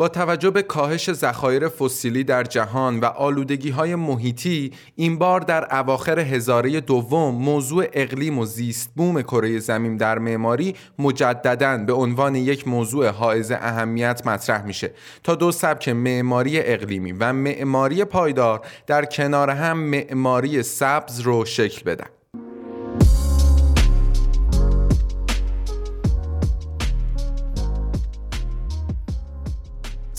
با توجه به کاهش ذخایر فسیلی در جهان و آلودگی های محیطی این بار در اواخر هزاره دوم موضوع اقلیم و زیست بوم کره زمین در معماری مجددا به عنوان یک موضوع حائز اهمیت مطرح میشه تا دو سبک معماری اقلیمی و معماری پایدار در کنار هم معماری سبز رو شکل بدن.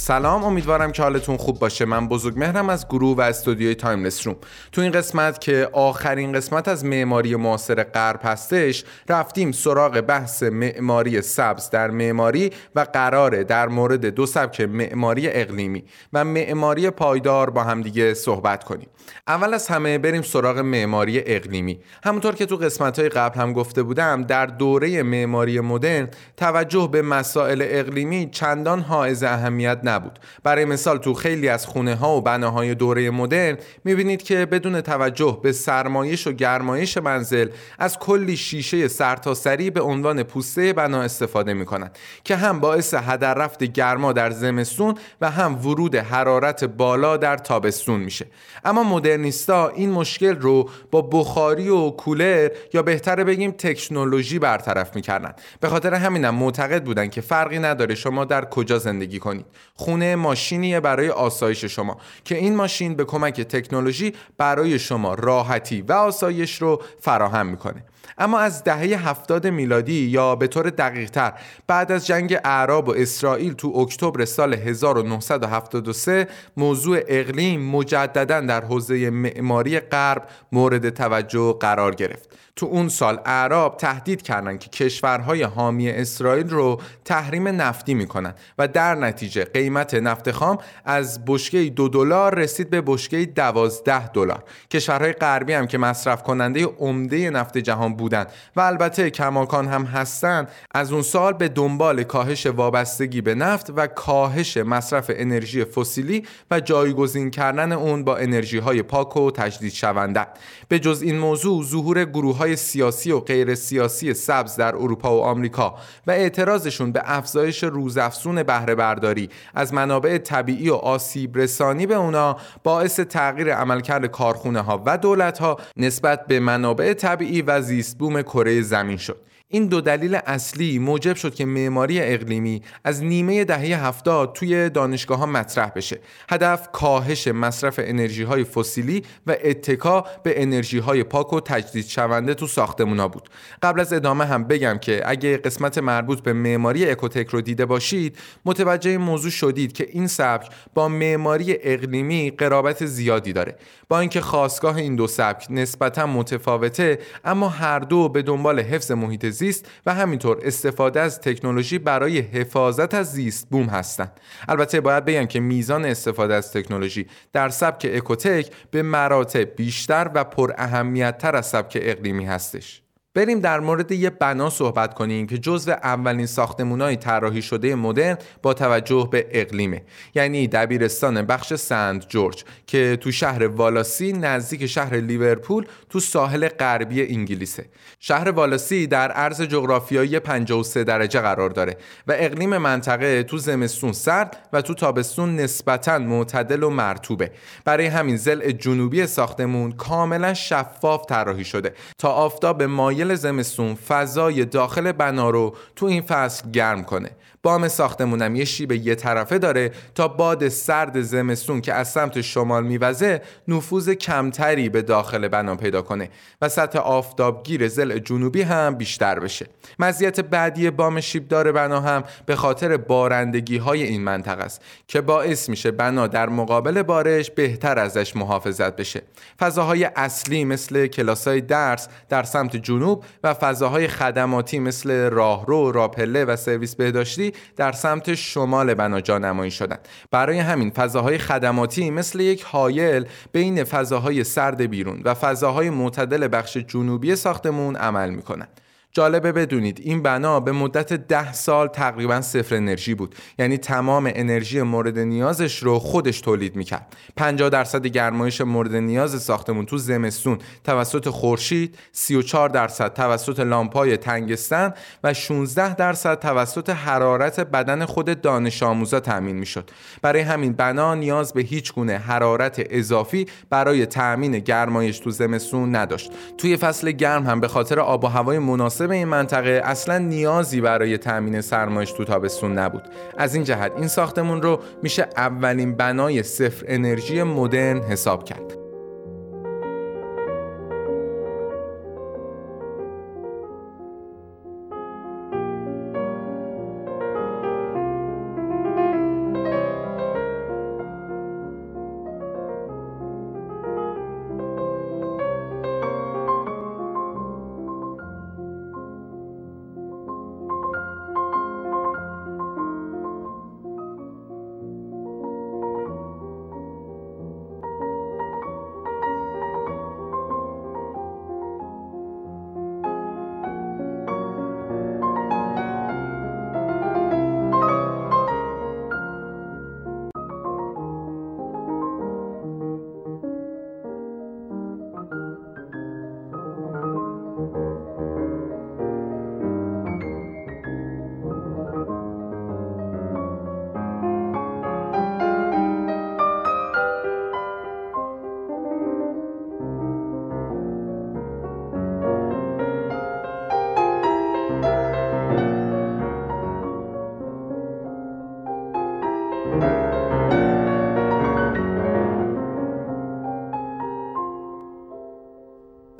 سلام امیدوارم که حالتون خوب باشه. من بزرگ مهرم از گروه و استودیوی تایملس روم. تو این قسمت که آخرین قسمت از معماری معاصر غرب هستش رفتیم سراغ بحث معماری سبز در معماری و قراره در مورد دو سبک معماری اقلیمی و معماری پایدار با همدیگه صحبت کنیم. اول از همه بریم سراغ معماری اقلیمی. همونطور که تو قسمت های قبل هم گفته بودم در دوره معماری مدرن توجه به مسائل اقلیمی چندان حائز اهمیت نبود. برای مثال تو خیلی از خونه ها و بناهای دوره مدرن می‌بینید که بدون توجه به سرمایش و گرمایش منزل از کلی شیشه سرتاسری به عنوان پوسته بنا استفاده می‌کنند که هم باعث هدر رفت گرما در زمستون و هم ورود حرارت بالا در تابستون میشه. اما مدرنیستا این مشکل رو با بخاری و کولر یا بهتره بگیم تکنولوژی برطرف می‌کردن به خاطر همینم معتقد بودن که فرقی نداره شما در کجا زندگی کنید. خونه ماشینیه برای آسایش شما که این ماشین به کمک تکنولوژی برای شما راحتی و آسایش رو فراهم می‌کنه. اما از دهه هفتاد میلادی یا به طور دقیقتر بعد از جنگ اعراب و اسرائیل تو اکتبر سال 1973 موضوع اقلیم مجددا در حوزه معماری غرب مورد توجه قرار گرفت. تو اون سال اعراب تهدید کردند که کشورهای حامی اسرائیل رو تحریم نفتی می‌کنن و در نتیجه قیمت نفت خام از بشکه دو دلار رسید به بشکه دوازده دلار. کشورهای غربی هم که مصرف کننده عمده نفت جهان بودن و البته کماکان هم هستند از اون سال به دنبال کاهش وابستگی به نفت و کاهش مصرف انرژی فسیلی و جایگزین کردن اون با انرژی های پاک و تجدید شونده. به جز این موضوع ظهور گروه های سیاسی و غیر سیاسی سبز در اروپا و آمریکا و اعتراضشون به افزایش روزافزون بهره برداری از منابع طبیعی و آسیب رسانی به اونا باعث تغییر عملکرد کارخونه ها و دولت ها نسبت به منابع طبیعی و زیست بوم کره زمین شد. این دو دلیل اصلی موجب شد که معماری اقلیمی از نیمه دهه هفتاد توی دانشگاه ها مطرح بشه. هدف کاهش مصرف انرژی های فسیلی و اتکا به انرژی های پاک و تجدید شونده تو ساختمونا بود. قبل از ادامه هم بگم که اگه قسمت مربوط به معماری اکوتک رو دیده باشید متوجه این موضوع شدید که این سبک با معماری اقلیمی قرابت زیادی داره. با اینکه خواستگاه این دو سبک نسبتا متفاوته اما هر دو به دنبال حفظ محیط زیست و همینطور استفاده از تکنولوژی برای حفاظت از زیست بوم هستند. البته باید بگم که میزان استفاده از تکنولوژی در سبک اکوتک به مراتب بیشتر و پر اهمیت تر از سبک اقلیمی هستش. بریم در مورد یه بنا صحبت کنیم که جزو اولین ساختمونای طراحی شده مدرن با توجه به اقلیمه. یعنی دبیرستان بخش سنت جورج که تو شهر والاسی نزدیک شهر لیورپول تو ساحل غربی انگلیسه. شهر والاسی در عرض جغرافیایی 53 درجه قرار داره و اقلیم منطقه تو زمستون سرد و تو تابستون نسبتا معتدل و مرتوبه برای همین زل جنوبی ساختمون کاملا شفاف طراحی شده تا آفتاب مایع اوایل زمستون فضای داخل بنا رو تو این فصل گرم کنه. بام ساختمونم یه شیب یه طرفه داره تا باد سرد زمستون که از سمت شمال میوزه نفوذ کمتری به داخل بنا پیدا کنه و سطح آفتابگیر زل جنوبی هم بیشتر بشه. مزیت بعدی بام شیبدار بنا هم به خاطر بارندگی های این منطقه است که باعث میشه بنا در مقابل بارش بهتر ازش محافظت بشه. فضاهای اصلی مثل کلاسای درس در سمت جنوب و فضاهای خدماتی مثل راهرو، راپله و سرویس بهداشتی در سمت شمال بنا جانمایی شدند. برای همین فضاهای خدماتی مثل یک حایل بین فضاهای سرد بیرون و فضاهای معتدل بخش جنوبی ساختمون عمل می‌کنند. جالبه بدونید این بنا به مدت ده سال تقریبا صفر انرژی بود. یعنی تمام انرژی مورد نیازش رو خودش تولید می‌کرد. 50 درصد گرمایش مورد نیاز ساختمون تو زمستون توسط خورشید 34 درصد توسط لامپای تنگستن و 16 درصد توسط حرارت بدن خود دانش آموزا تأمین می‌شد. برای همین بنا نیاز به هیچ گونه حرارت اضافی برای تأمین گرمایش تو زمستون نداشت. توی فصل گرم هم به خاطر آب و هوای مناسب این منطقه اصلا نیازی برای تأمین سرمایش تو تابستون نبود. از این جهت این ساختمون رو میشه اولین بنای صفر انرژی مدرن حساب کرد.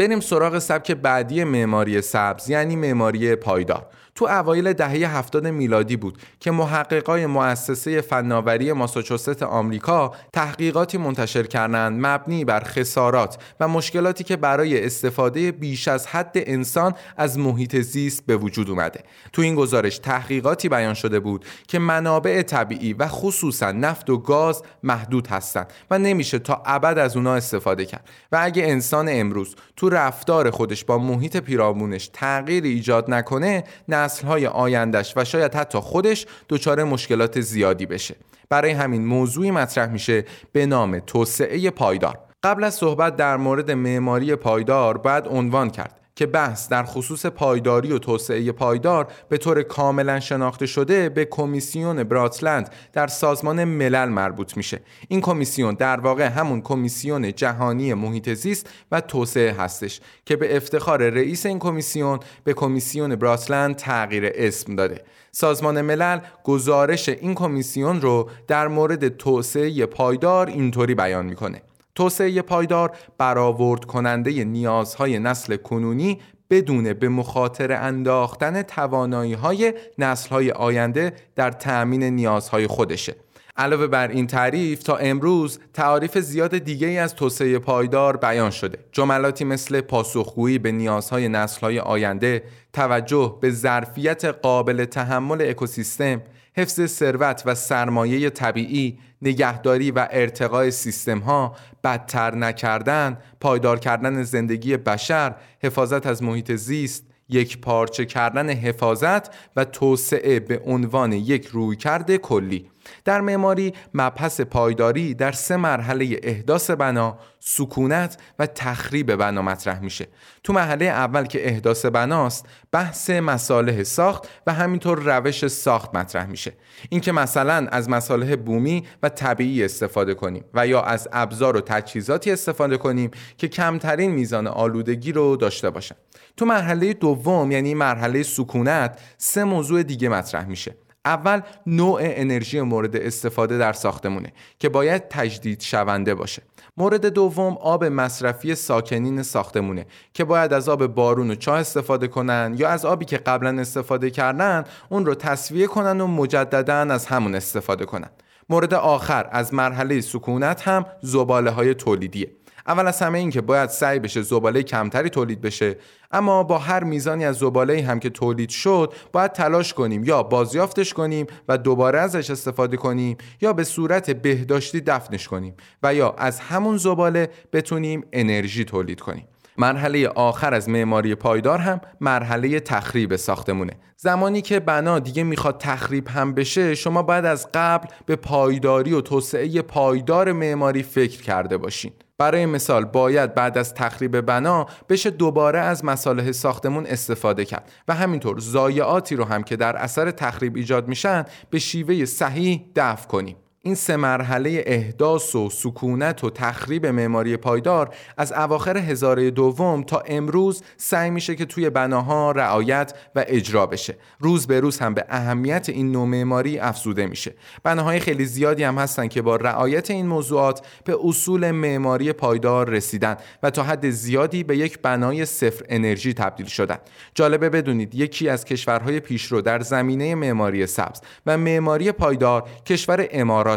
بریم سراغ سبک بعدی معماری سبز یعنی معماری پایدار. تو اوایل دهه 70 میلادی بود که محققای مؤسسه فناوری ماساچوست آمریکا تحقیقاتی منتشر کردند مبنی بر خسارات و مشکلاتی که برای استفاده بیش از حد انسان از محیط زیست به وجود اومده. تو این گزارش تحقیقاتی بیان شده بود که منابع طبیعی و خصوصا نفت و گاز محدود هستند و نمیشه تا ابد از اونا استفاده کرد. و اگه انسان امروز تو رفتار خودش با محیط پیرامونش تغییر ایجاد نکنه نسلهای آیندش و شاید حتی خودش دچار مشکلات زیادی بشه. برای همین موضوعی مطرح میشه به نام توسعه پایدار. قبل از صحبت در مورد معماری پایدار باید عنوان کرد. که بحث در خصوص پایداری و توسعه پایدار به طور کاملا شناخته شده به کمیسیون براتلند در سازمان ملل مربوط میشه. این کمیسیون در واقع همون کمیسیون جهانی محیط زیست و توسعه هستش که به افتخار رئیس این کمیسیون به کمیسیون براتلند تغییر اسم داده. سازمان ملل گزارش این کمیسیون رو در مورد توسعه پایدار اینطوری بیان می‌کنه. توسعه پایدار برآورد کننده نیازهای نسل کنونی بدون به مخاطر انداختن توانایی های نسل های آینده در تأمین نیازهای خودشه. علاوه بر این تعریف تا امروز تعاریف زیاد دیگه ای از توسعه پایدار بیان شده. جملاتی مثل پاسخگویی به نیازهای نسلهای آینده توجه به ظرفیت قابل تحمل اکوسیستم حفظ ثروت و سرمایه طبیعی نگهداری و ارتقای سیستم ها بدتر نکردن پایدار کردن زندگی بشر حفاظت از محیط زیست یک پارچه کردن حفاظت و توسعه به عنوان یک رویکرد کلی. در معماری مبحث پایداری در سه مرحله احداث بنا، سکونت و تخریب بنا مطرح میشه. تو مرحله اول که احداث بناست، بحث مصالح ساخت و همینطور روش ساخت مطرح میشه. اینکه مثلا از مصالح بومی و طبیعی استفاده کنیم و یا از ابزار و تجهیزاتی استفاده کنیم که کمترین میزان آلودگی رو داشته باشن. تو مرحله دوم یعنی مرحله سکونت سه موضوع دیگه مطرح میشه. اول نوع انرژی مورد استفاده در ساختمونه که باید تجدید شونده باشه. مورد دوم آب مصرفی ساکنین ساختمونه که باید از آب بارون و چاه استفاده کنن یا از آبی که قبلا استفاده کردن اون رو تصویه کنن و مجددا از همون استفاده کنن. مورد آخر از مرحله سکونت هم زباله های تولیدیه. اول از همه این که باید سعی بشه زباله کمتری تولید بشه. اما با هر میزانی از زباله هم که تولید شد باید تلاش کنیم. یا بازیافتش کنیم و دوباره ازش استفاده کنیم یا به صورت بهداشتی دفنش کنیم و یا از همون زباله بتونیم انرژی تولید کنیم. مرحله آخر از معماری پایدار هم مرحله تخریب ساختمونه. زمانی که بنا دیگه می‌خواد تخریب هم بشه شما باید از قبل به پایداری و توسعه پایدار معماری فکر کرده باشین. برای مثال باید بعد از تخریب بنا بشه دوباره از مصالح ساختمون استفاده کرد و همینطور ضایعاتی رو هم که در اثر تخریب ایجاد میشن به شیوه صحیح دفع کنیم. این سه مرحله احداث و سکونت و تخریب معماری پایدار از اواخر هزاره دوم تا امروز سعی میشه که توی بناها رعایت و اجرا بشه. روز به روز هم به اهمیت این نوع معماری افزوده میشه. بناهای خیلی زیادی هم هستن که با رعایت این موضوعات به اصول معماری پایدار رسیدن و تا حد زیادی به یک بنای صفر انرژی تبدیل شدن. جالبه بدونید یکی از کشورهای پیشرو در زمینه معماری سبز و معماری پایدار کشور امارات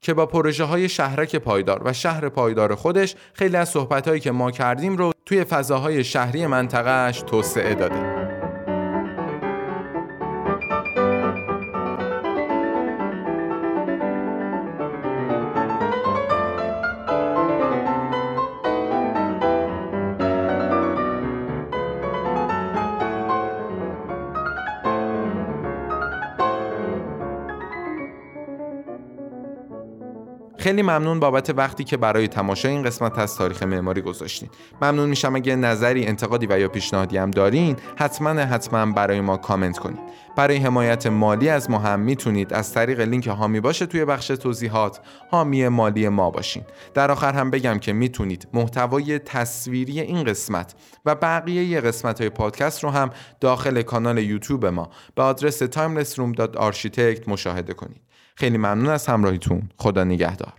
که با پروژه های شهرک پایدار و شهر پایدار خودش خیلی از صحبت هایی که ما کردیم رو توی فضاهای شهری منطقهش توسعه داده. خیلی ممنون بابت وقتی که برای تماشای این قسمت از تاریخ معماری گذاشتین. ممنون میشم اگه نظری انتقادی و یا پیشنهادی هم دارین حتما حتما برای ما کامنت کنید. برای حمایت مالی از ما هم می‌تونید از طریق لینک هامی باشه توی بخش توضیحات. حامی مالی ما باشین. در آخر هم بگم که می‌تونید محتوای تصویری این قسمت و بقیه قسمت های پادکست رو هم داخل کانال یوتیوب ما به آدرس timelessroom.architect مشاهده کنید. خیلی ممنون از همراهیتون. خدا نگهدار.